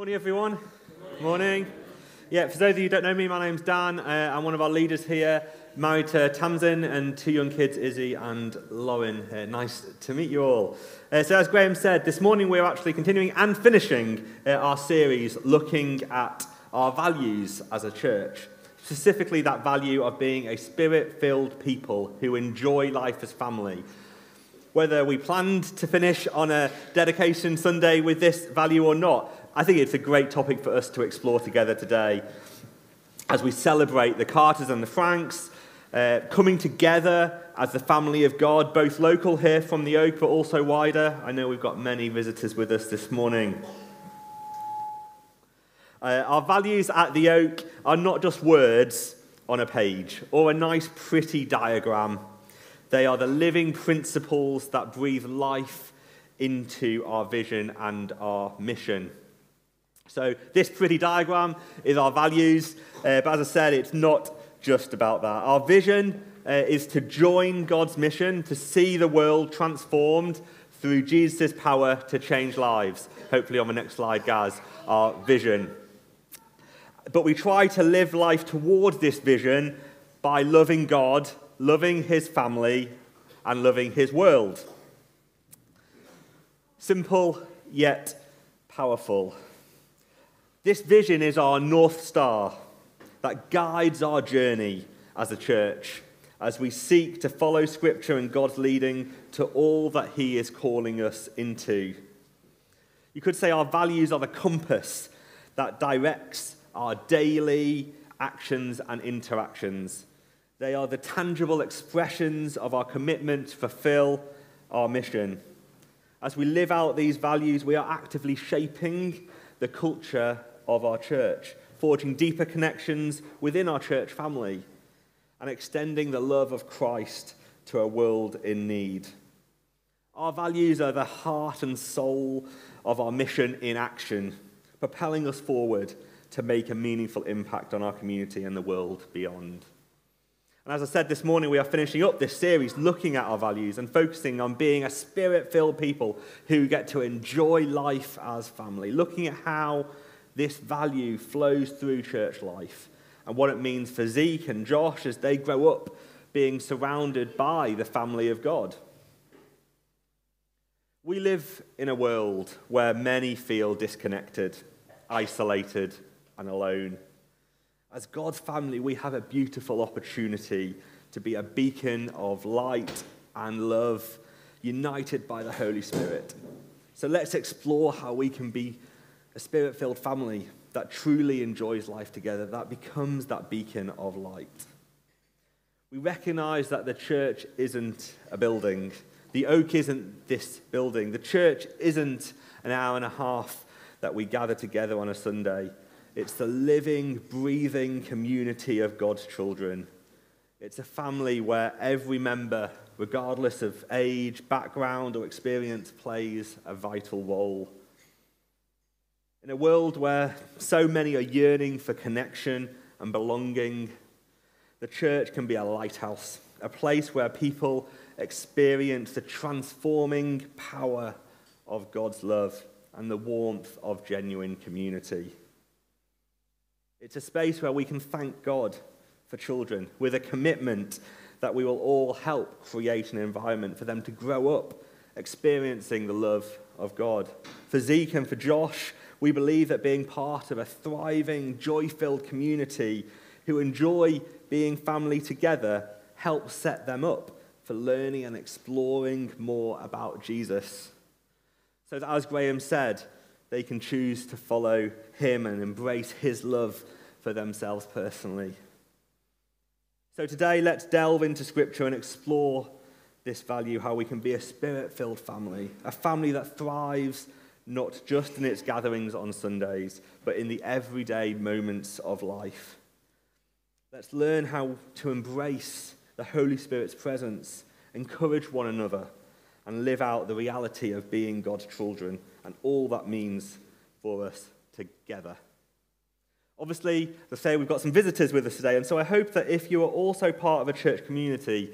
Morning, everyone. Morning. Yeah, for those of you who don't know me, my name's Dan. Uh, I'm one of our leaders here, married to Tamsin and two young kids, Izzy and Lauren. Uh, nice to meet you all. Uh, so, as Graham said, this morning we're actually continuing and finishing uh, our series looking at our values as a church. Specifically, that value of being a spirit filled people who enjoy life as family whether we planned to finish on a dedication Sunday with this value or not, I think it's a great topic for us to explore together today as we celebrate the Carters and the Franks uh, coming together as the family of God, both local here from the Oak, but also wider. I know we've got many visitors with us this morning. Uh, our values at the Oak are not just words on a page or a nice, pretty diagram. They are the living principles that breathe life into our vision and our mission. So, this pretty diagram is our values, uh, but as I said, it's not just about that. Our vision uh, is to join God's mission, to see the world transformed through Jesus' power to change lives. Hopefully, on the next slide, Gaz, our vision. But we try to live life towards this vision by loving God, loving His family, and loving His world. Simple yet powerful. This vision is our North Star that guides our journey as a church as we seek to follow Scripture and God's leading to all that He is calling us into. You could say our values are the compass that directs our daily actions and interactions. They are the tangible expressions of our commitment to fulfill our mission. As we live out these values, we are actively shaping the culture of our church, forging deeper connections within our church family, and extending the love of Christ to a world in need. Our values are the heart and soul of our mission in action, propelling us forward to make a meaningful impact on our community and the world beyond. And as I said this morning, we are finishing up this series looking at our values and focusing on being a spirit filled people who get to enjoy life as family, looking at how this value flows through church life and what it means for Zeke and Josh as they grow up being surrounded by the family of God. We live in a world where many feel disconnected, isolated, and alone. As God's family, we have a beautiful opportunity to be a beacon of light and love, united by the Holy Spirit. So let's explore how we can be a spirit filled family that truly enjoys life together, that becomes that beacon of light. We recognize that the church isn't a building. The oak isn't this building. The church isn't an hour and a half that we gather together on a Sunday. It's the living, breathing community of God's children. It's a family where every member, regardless of age, background, or experience, plays a vital role. In a world where so many are yearning for connection and belonging, the church can be a lighthouse, a place where people experience the transforming power of God's love and the warmth of genuine community. It's a space where we can thank God for children with a commitment that we will all help create an environment for them to grow up experiencing the love of God. For Zeke and for Josh, we believe that being part of a thriving, joy filled community who enjoy being family together helps set them up for learning and exploring more about Jesus. So that, as Graham said, they can choose to follow him and embrace his love for themselves personally. So today, let's delve into Scripture and explore this value how we can be a spirit filled family, a family that thrives not just in its gatherings on Sundays, but in the everyday moments of life. Let's learn how to embrace the Holy Spirit's presence, encourage one another, and live out the reality of being God's children and all that means for us together. Obviously, as I say, we've got some visitors with us today, and so I hope that if you are also part of a church community,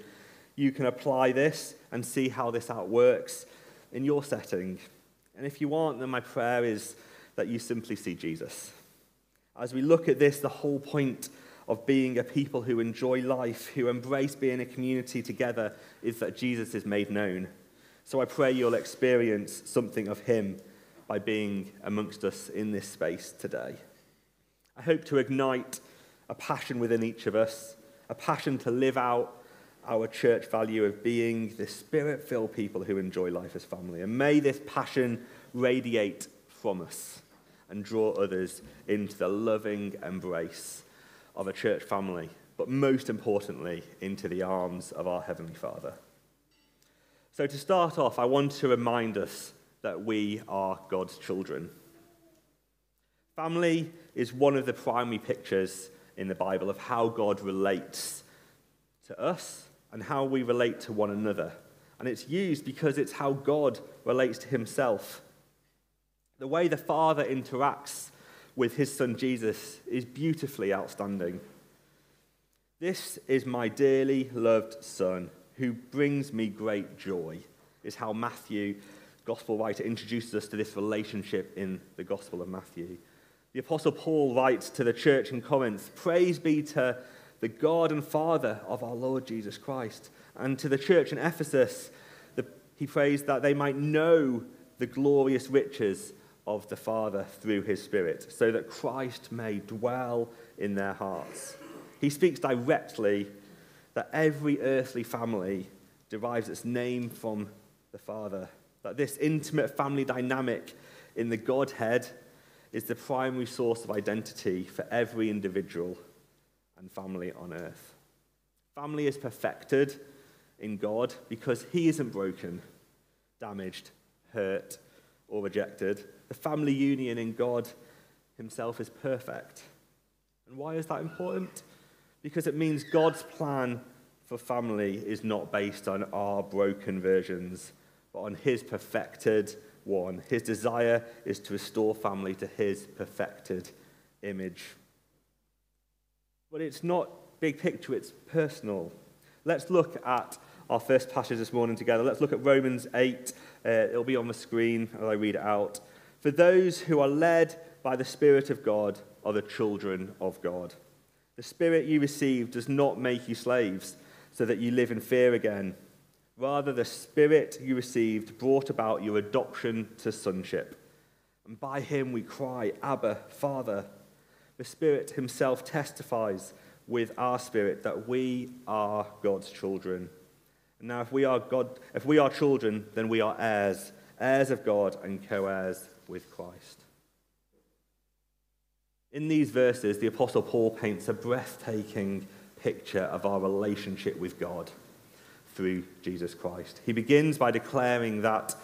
you can apply this and see how this outworks in your setting. And if you aren't, then my prayer is that you simply see Jesus. As we look at this, the whole point of being a people who enjoy life, who embrace being a community together, is that Jesus is made known. So I pray you'll experience something of him by being amongst us in this space today. I hope to ignite a passion within each of us, a passion to live out our church value of being the spirit filled people who enjoy life as family. And may this passion radiate from us and draw others into the loving embrace of a church family, but most importantly, into the arms of our Heavenly Father. So, to start off, I want to remind us that we are God's children. Family is one of the primary pictures in the Bible of how God relates to us and how we relate to one another. And it's used because it's how God relates to himself. The way the Father interacts with his Son Jesus is beautifully outstanding. This is my dearly loved Son who brings me great joy, is how Matthew, Gospel writer, introduces us to this relationship in the Gospel of Matthew. The Apostle Paul writes to the church in Corinth Praise be to the God and Father of our Lord Jesus Christ. And to the church in Ephesus, the, he prays that they might know the glorious riches of the Father through his Spirit, so that Christ may dwell in their hearts. He speaks directly that every earthly family derives its name from the Father, that this intimate family dynamic in the Godhead is the primary source of identity for every individual and family on earth. Family is perfected in God because He isn't broken, damaged, hurt, or rejected. The family union in God Himself is perfect. And why is that important? Because it means God's plan for family is not based on our broken versions, but on His perfected one. His desire is to restore family to His perfected image. But it's not big picture, it's personal. Let's look at our first passage this morning together. Let's look at Romans 8. Uh, it'll be on the screen as I read it out. For those who are led by the Spirit of God are the children of God. The Spirit you receive does not make you slaves so that you live in fear again. Rather, the Spirit you received brought about your adoption to sonship. And by him we cry, Abba, Father. The Spirit Himself testifies with our spirit that we are God's children. Now, if we are God, if we are children, then we are heirs, heirs of God and co-heirs with Christ. In these verses, the Apostle Paul paints a breathtaking picture of our relationship with God through Jesus Christ. He begins by declaring that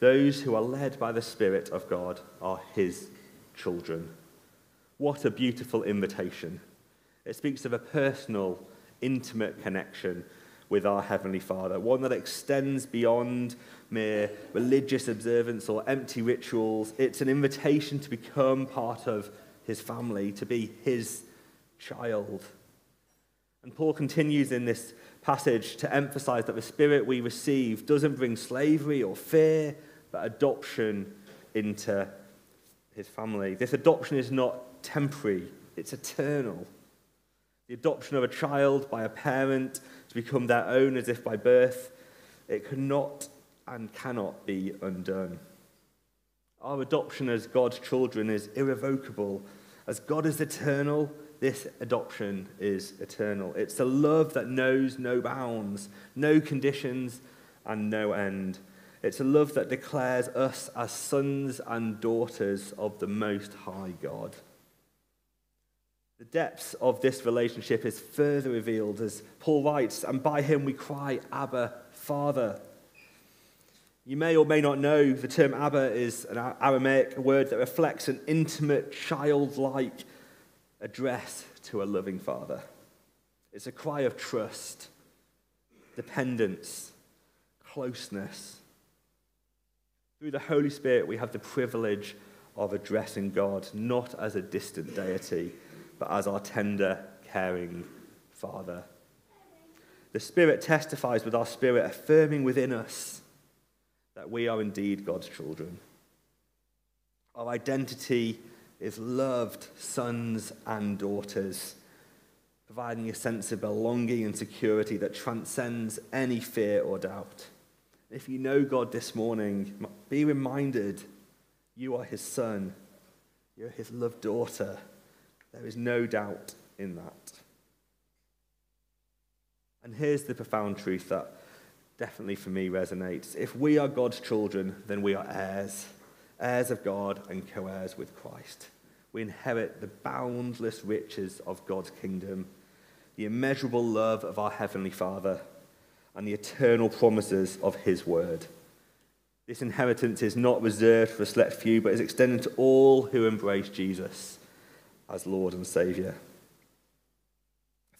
those who are led by the Spirit of God are his children. What a beautiful invitation. It speaks of a personal, intimate connection with our Heavenly Father, one that extends beyond mere religious observance or empty rituals. It's an invitation to become part of His family, to be His child. And Paul continues in this passage to emphasize that the Spirit we receive doesn't bring slavery or fear, but adoption into His family. This adoption is not temporary, it's eternal. The adoption of a child by a parent to become their own as if by birth, it cannot and cannot be undone. Our adoption as God's children is irrevocable. As God is eternal, this adoption is eternal. It's a love that knows no bounds, no conditions, and no end. It's a love that declares us as sons and daughters of the Most High God. The depths of this relationship is further revealed as Paul writes, and by him we cry, Abba, Father. You may or may not know the term Abba is an Aramaic word that reflects an intimate, childlike address to a loving father. It's a cry of trust, dependence, closeness. Through the Holy Spirit, we have the privilege of addressing God not as a distant deity, but as our tender, caring Father. The Spirit testifies with our spirit, affirming within us that we are indeed God's children. Our identity is loved sons and daughters, providing a sense of belonging and security that transcends any fear or doubt. If you know God this morning, be reminded you are his son, you're his loved daughter. There is no doubt in that. And here's the profound truth that definitely for me resonates. If we are God's children, then we are heirs, heirs of God and co heirs with Christ. We inherit the boundless riches of God's kingdom, the immeasurable love of our Heavenly Father, and the eternal promises of His Word. This inheritance is not reserved for a select few, but is extended to all who embrace Jesus as Lord and Saviour.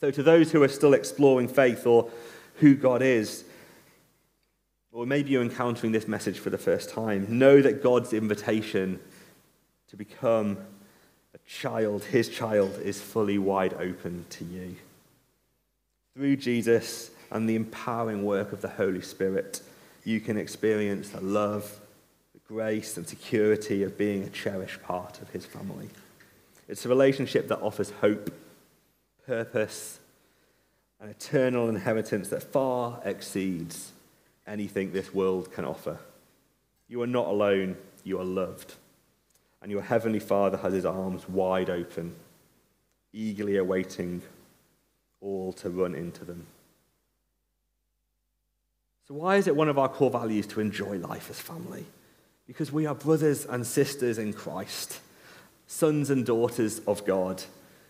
So, to those who are still exploring faith or who God is, or maybe you're encountering this message for the first time, know that God's invitation to become a child, his child, is fully wide open to you. Through Jesus and the empowering work of the Holy Spirit, you can experience the love, the grace, and security of being a cherished part of his family. It's a relationship that offers hope, purpose, an eternal inheritance that far exceeds anything this world can offer. You are not alone, you are loved. And your heavenly Father has his arms wide open, eagerly awaiting all to run into them. So, why is it one of our core values to enjoy life as family? Because we are brothers and sisters in Christ, sons and daughters of God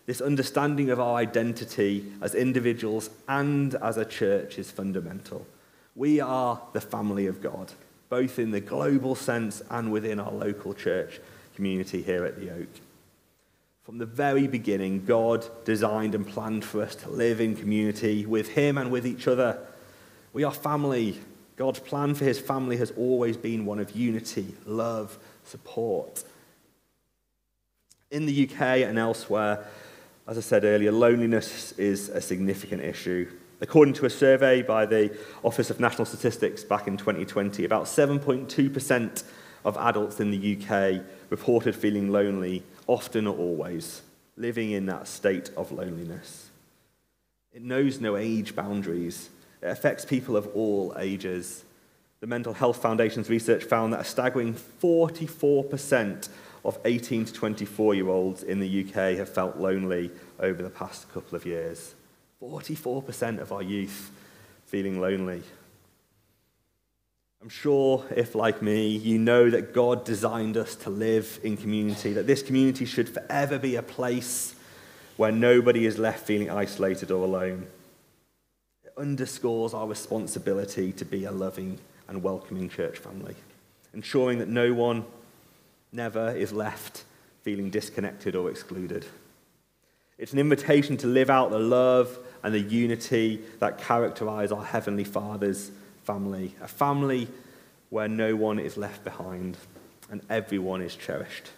this understanding of our identity as individuals and as a church is fundamental. We are the family of God, both in the global sense and within our local church community here at the Oak. From the very beginning, God designed and planned for us to live in community with Him and with each other. We are family. God's plan for His family has always been one of unity, love, support. In the UK and elsewhere, as I said earlier, loneliness is a significant issue. According to a survey by the Office of National Statistics back in 2020, about 7.2% of adults in the UK reported feeling lonely, often or always, living in that state of loneliness. It knows no age boundaries, it affects people of all ages. The Mental Health Foundation's research found that a staggering 44% of 18 to 24 year olds in the UK have felt lonely over the past couple of years. 44% of our youth feeling lonely. I'm sure if, like me, you know that God designed us to live in community, that this community should forever be a place where nobody is left feeling isolated or alone. It underscores our responsibility to be a loving and welcoming church family, ensuring that no one never is left feeling disconnected or excluded. It's an invitation to live out the love and the unity that characterize our Heavenly Father's family, a family where no one is left behind and everyone is cherished.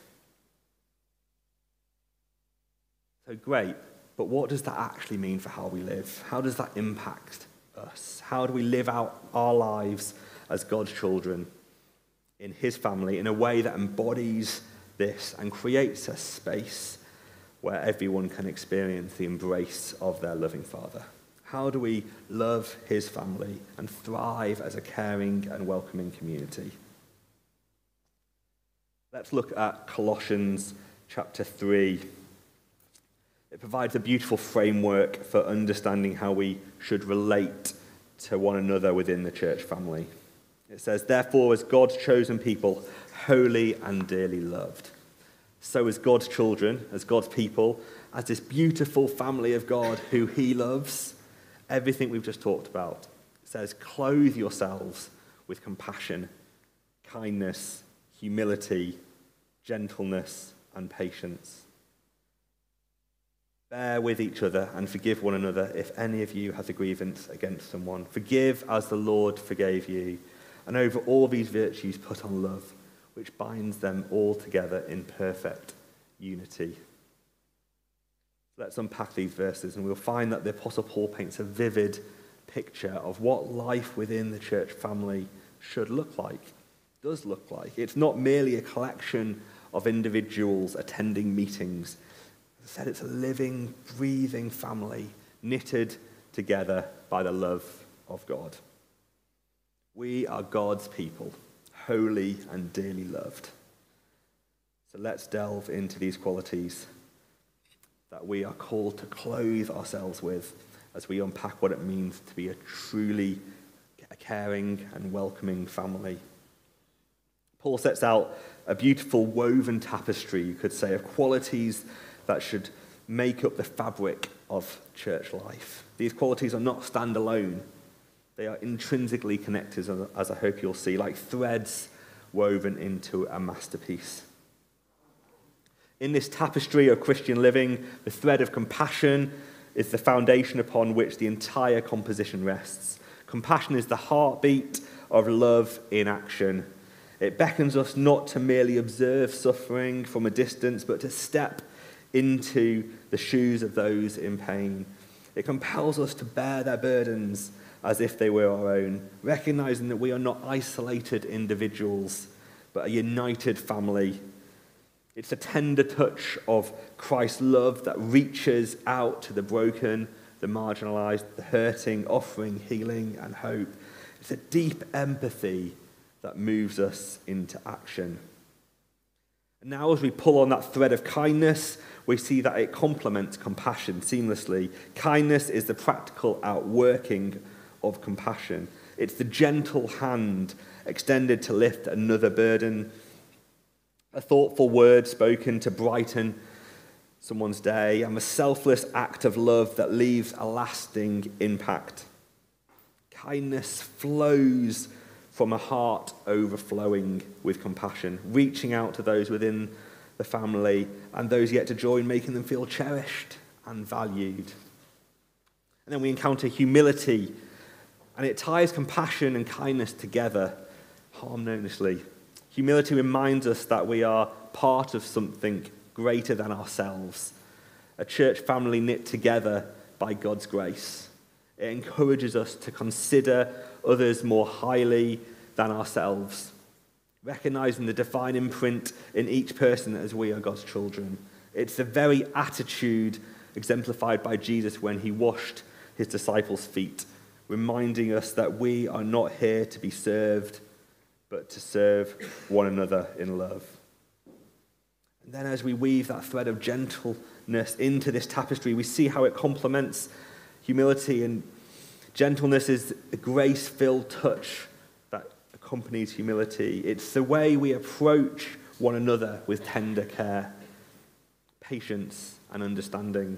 So great, but what does that actually mean for how we live? How does that impact us? How do we live out our lives as God's children? In his family in a way that embodies this and creates a space where everyone can experience the embrace of their loving Father. How do we love his family and thrive as a caring and welcoming community? Let's look at Colossians chapter 3. It provides a beautiful framework for understanding how we should relate to one another within the church family. It says, Therefore, as God's chosen people, holy and dearly loved. So, as God's children, as God's people, as this beautiful family of God who He loves, everything we've just talked about it says, Clothe yourselves with compassion, kindness, humility, gentleness, and patience. Bear with each other and forgive one another if any of you has a grievance against someone. Forgive as the Lord forgave you. And over all these virtues, put on love, which binds them all together in perfect unity. Let's unpack these verses, and we'll find that the Apostle Paul paints a vivid picture of what life within the church family should look like, does look like. It's not merely a collection of individuals attending meetings. As I said, it's a living, breathing family knitted together by the love of God. We are God's people, holy and dearly loved. So let's delve into these qualities that we are called to clothe ourselves with as we unpack what it means to be a truly caring and welcoming family. Paul sets out a beautiful woven tapestry, you could say, of qualities that should make up the fabric of church life. These qualities are not standalone, they are intrinsically connected, as I hope you'll see, like threads woven into a masterpiece. In this tapestry of Christian living, the thread of compassion is the foundation upon which the entire composition rests. Compassion is the heartbeat of love in action. It beckons us not to merely observe suffering from a distance, but to step into the shoes of those in pain. It compels us to bear their burdens as if they were our own, recognizing that we are not isolated individuals, but a united family it's a tender touch of Christ's love that reaches out to the broken, the marginalized, the hurting, offering healing and hope. It's a deep empathy that moves us into action. And now, as we pull on that thread of kindness, we see that it complements compassion seamlessly. Kindness is the practical outworking of compassion, it's the gentle hand extended to lift another burden a thoughtful word spoken to brighten someone's day, and a selfless act of love that leaves a lasting impact. Kindness flows from a heart overflowing with compassion, reaching out to those within the family and those yet to join, making them feel cherished and valued. And then we encounter humility, and it ties compassion and kindness together harmoniously. Humility reminds us that we are part of something greater than ourselves, a church family knit together by God's grace. It encourages us to consider others more highly than ourselves, recognizing the divine imprint in each person as we are God's children. It's the very attitude exemplified by Jesus when he washed his disciples' feet, reminding us that we are not here to be served, but to serve one another in love. And then, as we weave that thread of gentleness into this tapestry, we see how it complements humility. And gentleness is a grace filled touch that accompanies humility. It's the way we approach one another with tender care, patience, and understanding.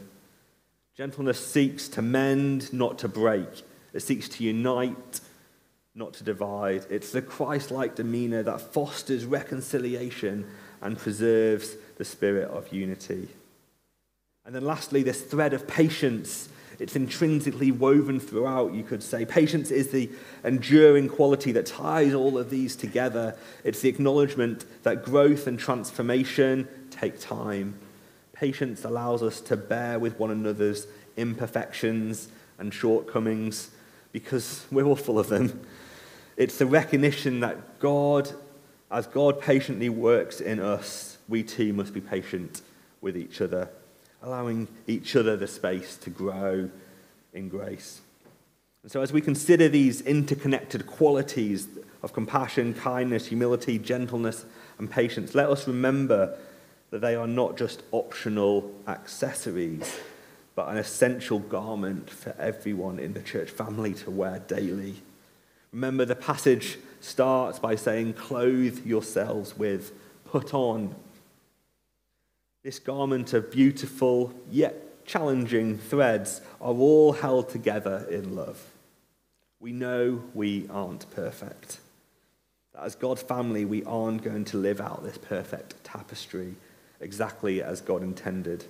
Gentleness seeks to mend, not to break. It seeks to unite, not to divide. It's the Christ like demeanor that fosters reconciliation and preserves the spirit of unity. And then, lastly, this thread of patience. It's intrinsically woven throughout, you could say. Patience is the enduring quality that ties all of these together. It's the acknowledgement that growth and transformation take time. Patience allows us to bear with one another's imperfections and shortcomings because we're all full of them. It's the recognition that God, as God patiently works in us, we too must be patient with each other, allowing each other the space to grow in grace. And so, as we consider these interconnected qualities of compassion, kindness, humility, gentleness, and patience, let us remember that they are not just optional accessories, but an essential garment for everyone in the church family to wear daily. Remember, the passage starts by saying, Clothe yourselves with, put on. This garment of beautiful yet challenging threads are all held together in love. We know we aren't perfect. That as God's family, we aren't going to live out this perfect tapestry exactly as God intended.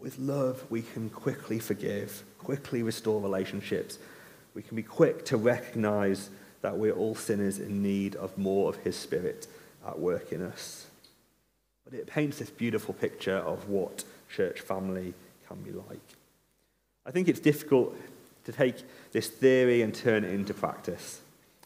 With love, we can quickly forgive, quickly restore relationships, we can be quick to recognize that we're all sinners in need of more of His Spirit at work in us. But it paints this beautiful picture of what church family can be like. I think it's difficult to take this theory and turn it into practice.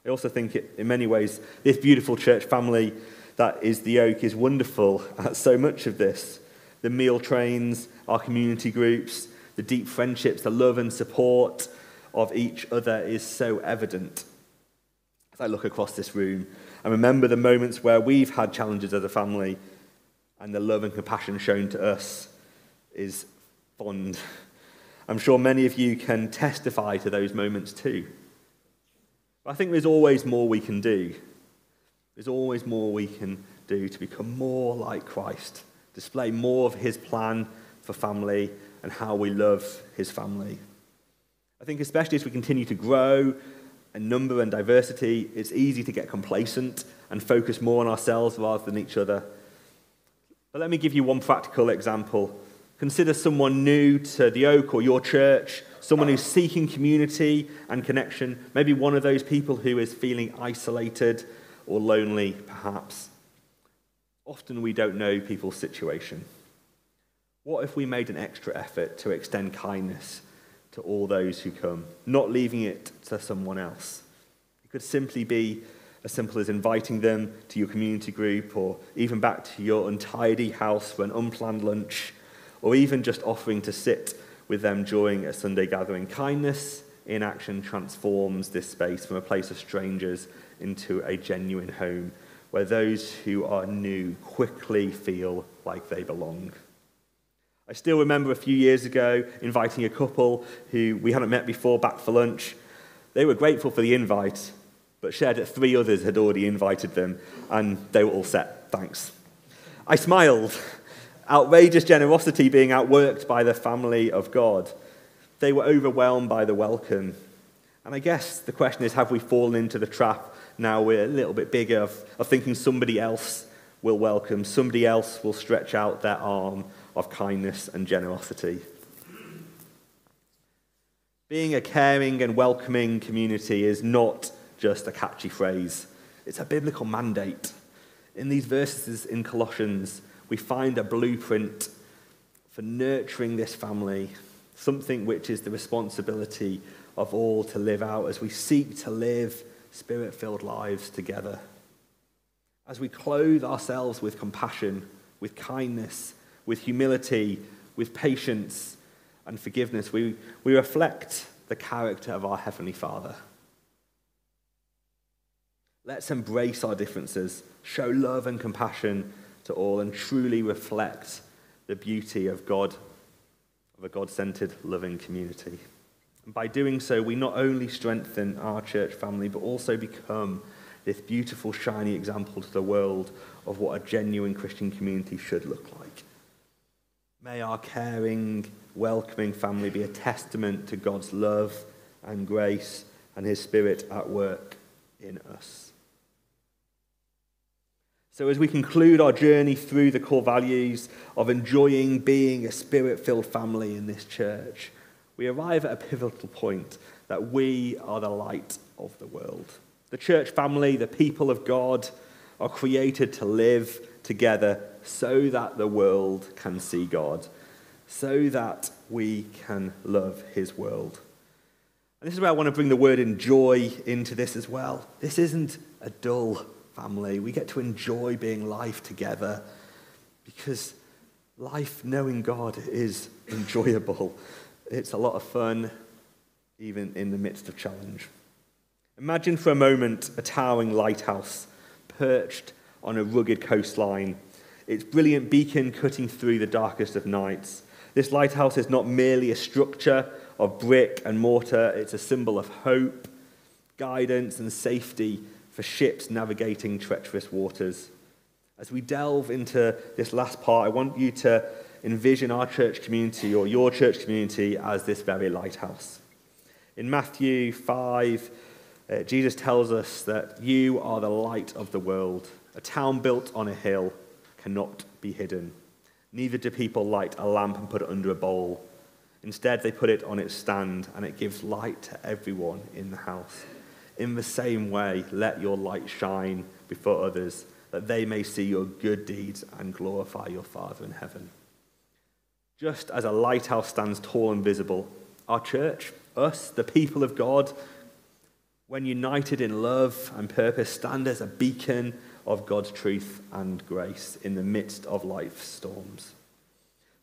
I also think it, in many ways, this beautiful church family that is the Oak is wonderful at so much of this. The meal trains, our community groups, the deep friendships, the love and support of each other is so evident. As I look across this room and remember the moments where we've had challenges as a family and the love and compassion shown to us is fond. I'm sure many of you can testify to those moments too. But I think there's always more we can do. There's always more we can do to become more like Christ, display more of his plan for family and how we love his family. I think, especially as we continue to grow in number and diversity, it's easy to get complacent and focus more on ourselves rather than each other. But let me give you one practical example. Consider someone new to the Oak or your church, someone who's seeking community and connection, maybe one of those people who is feeling isolated or lonely, perhaps. Often we don't know people's situation. What if we made an extra effort to extend kindness to all those who come, not leaving it to someone else? It could simply be as simple as inviting them to your community group or even back to your untidy house for an unplanned lunch, or even just offering to sit with them during a Sunday gathering. Kindness in action transforms this space from a place of strangers into a genuine home where those who are new quickly feel like they belong. I still remember a few years ago inviting a couple who we hadn't met before back for lunch. They were grateful for the invite, but shared that three others had already invited them, and they were all set. Thanks. I smiled. Outrageous generosity being outworked by the family of God. They were overwhelmed by the welcome. And I guess the question is have we fallen into the trap now we're a little bit bigger of, of thinking somebody else will welcome, somebody else will stretch out their arm of kindness and generosity. Being a caring and welcoming community is not just a catchy phrase, it's a biblical mandate. In these verses in Colossians, we find a blueprint for nurturing this family, something which is the responsibility of all to live out as we seek to live spirit filled lives together. As we clothe ourselves with compassion, with kindness, with humility, with patience and forgiveness, we, we reflect the character of our Heavenly Father. Let's embrace our differences, show love and compassion to all, and truly reflect the beauty of God, of a God centered, loving community. And by doing so, we not only strengthen our church family, but also become this beautiful, shiny example to the world of what a genuine Christian community should look like. May our caring, welcoming family be a testament to God's love and grace and His Spirit at work in us. So, as we conclude our journey through the core values of enjoying being a spirit filled family in this church, we arrive at a pivotal point that we are the light of the world. The church family, the people of God, are created to live together so that the world can see God, so that we can love his world. And this is where I want to bring the word enjoy into this as well. This isn't a dull family. We get to enjoy being life together because life knowing God is enjoyable. It's a lot of fun, even in the midst of challenge. Imagine for a moment a towering lighthouse perched on a rugged coastline, its brilliant beacon cutting through the darkest of nights. This lighthouse is not merely a structure of brick and mortar, it's a symbol of hope, guidance, and safety for ships navigating treacherous waters. As we delve into this last part, I want you to envision our church community or your church community as this very lighthouse. In Matthew 5, uh, Jesus tells us that you are the light of the world. A town built on a hill cannot be hidden. Neither do people light a lamp and put it under a bowl. Instead, they put it on its stand, and it gives light to everyone in the house. In the same way, let your light shine before others, that they may see your good deeds and glorify your Father in heaven. Just as a lighthouse stands tall and visible, our church, us, the people of God, when united in love and purpose, stand as a beacon of God's truth and grace in the midst of life's storms.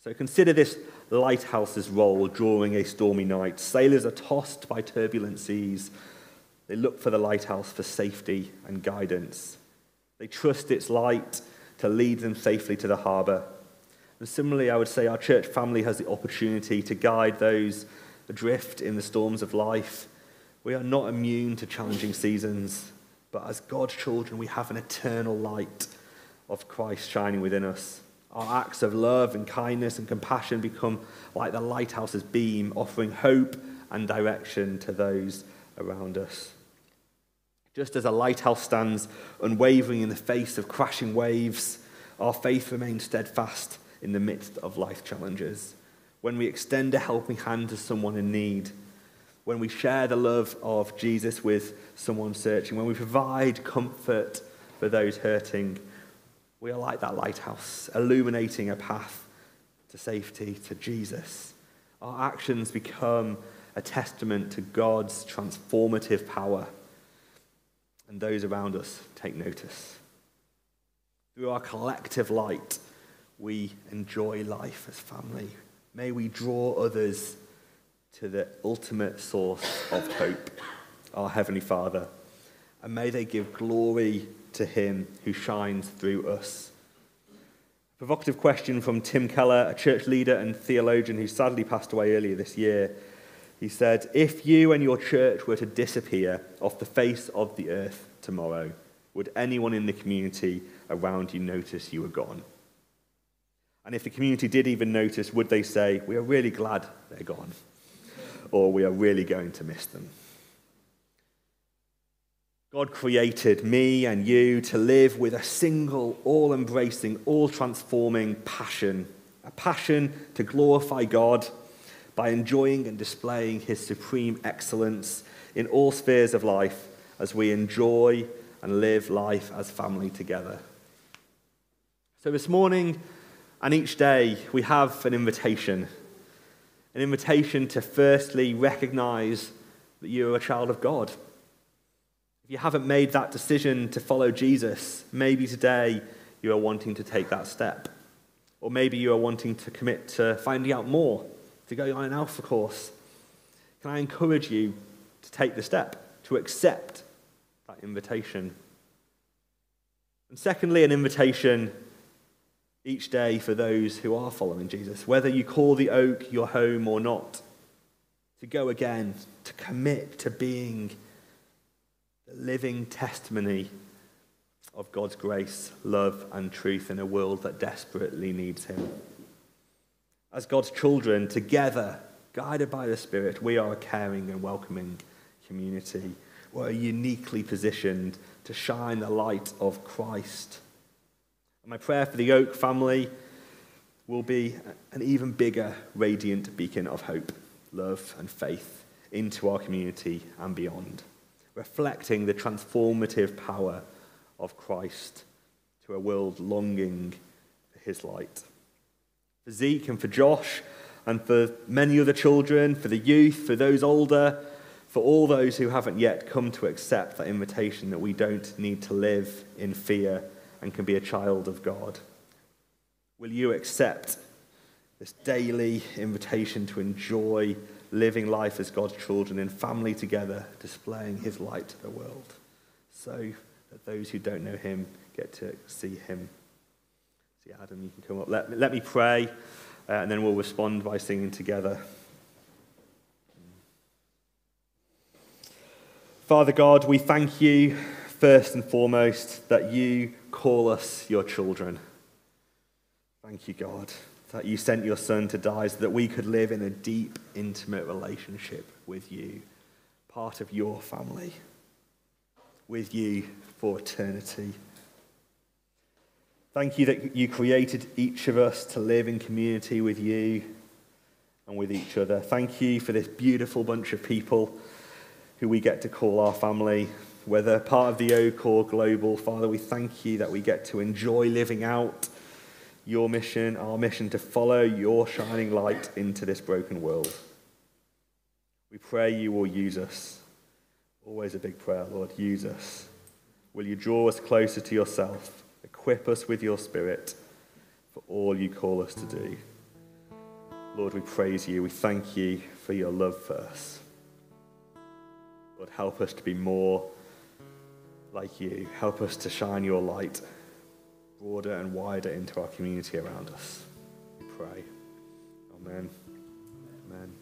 So consider this lighthouse's role during a stormy night. Sailors are tossed by turbulent seas. They look for the lighthouse for safety and guidance. They trust its light to lead them safely to the harbour. And similarly, I would say our church family has the opportunity to guide those adrift in the storms of life. We are not immune to challenging seasons, but as God's children, we have an eternal light of Christ shining within us. Our acts of love and kindness and compassion become like the lighthouse's beam, offering hope and direction to those around us. Just as a lighthouse stands unwavering in the face of crashing waves, our faith remains steadfast in the midst of life challenges. When we extend a helping hand to someone in need, when we share the love of Jesus with someone searching, when we provide comfort for those hurting, we are like that lighthouse, illuminating a path to safety to Jesus. Our actions become a testament to God's transformative power, and those around us take notice. Through our collective light, we enjoy life as family. May we draw others to the ultimate source of hope, our Heavenly Father, and may they give glory to Him who shines through us. Provocative question from Tim Keller, a church leader and theologian who sadly passed away earlier this year. He said, If you and your church were to disappear off the face of the earth tomorrow, would anyone in the community around you notice you were gone? And if the community did even notice, would they say, We are really glad they're gone? Or we are really going to miss them? God created me and you to live with a single, all embracing, all transforming passion. A passion to glorify God by enjoying and displaying his supreme excellence in all spheres of life as we enjoy and live life as family together. So this morning, and each day we have an invitation an invitation to firstly recognize that you are a child of God. If you haven't made that decision to follow Jesus, maybe today you are wanting to take that step. Or maybe you are wanting to commit to finding out more, to go on an alpha course. Can I encourage you to take the step, to accept that invitation? And secondly, an invitation each day for those who are following Jesus, whether you call the oak your home or not, to go again, to commit to being the living testimony of God's grace, love, and truth in a world that desperately needs Him. As God's children, together, guided by the Spirit, we are a caring and welcoming community. We're uniquely positioned to shine the light of Christ my prayer for the Oak family will be an even bigger, radiant beacon of hope, love, and faith into our community and beyond, reflecting the transformative power of Christ to a world longing for his light. For Zeke and for Josh, and for many other children, for the youth, for those older, for all those who haven't yet come to accept that invitation that we don't need to live in fear and can be a child of God. Will you accept this daily invitation to enjoy living life as God's children in family together, displaying his light to the world, so that those who don't know him get to see him? See, Adam, you can come up. Let, let me pray, uh, and then we'll respond by singing together. Father God, we thank you first and foremost that you call us your children. Thank you, God, that you sent your Son to die so that we could live in a deep, intimate relationship with you, part of your family, with you for eternity. Thank you that you created each of us to live in community with you and with each other. Thank you for this beautiful bunch of people who we get to call our family whether part of the Oak or global, Father, we thank you that we get to enjoy living out your mission, our mission to follow your shining light into this broken world. We pray you will use us. Always a big prayer, Lord. Use us. Will you draw us closer to yourself? Equip us with your Spirit for all you call us to do. Lord, we praise you. We thank you for your love for us. Lord, help us to be more like you. Help us to shine your light broader and wider into our community around us. We pray. Amen. Amen.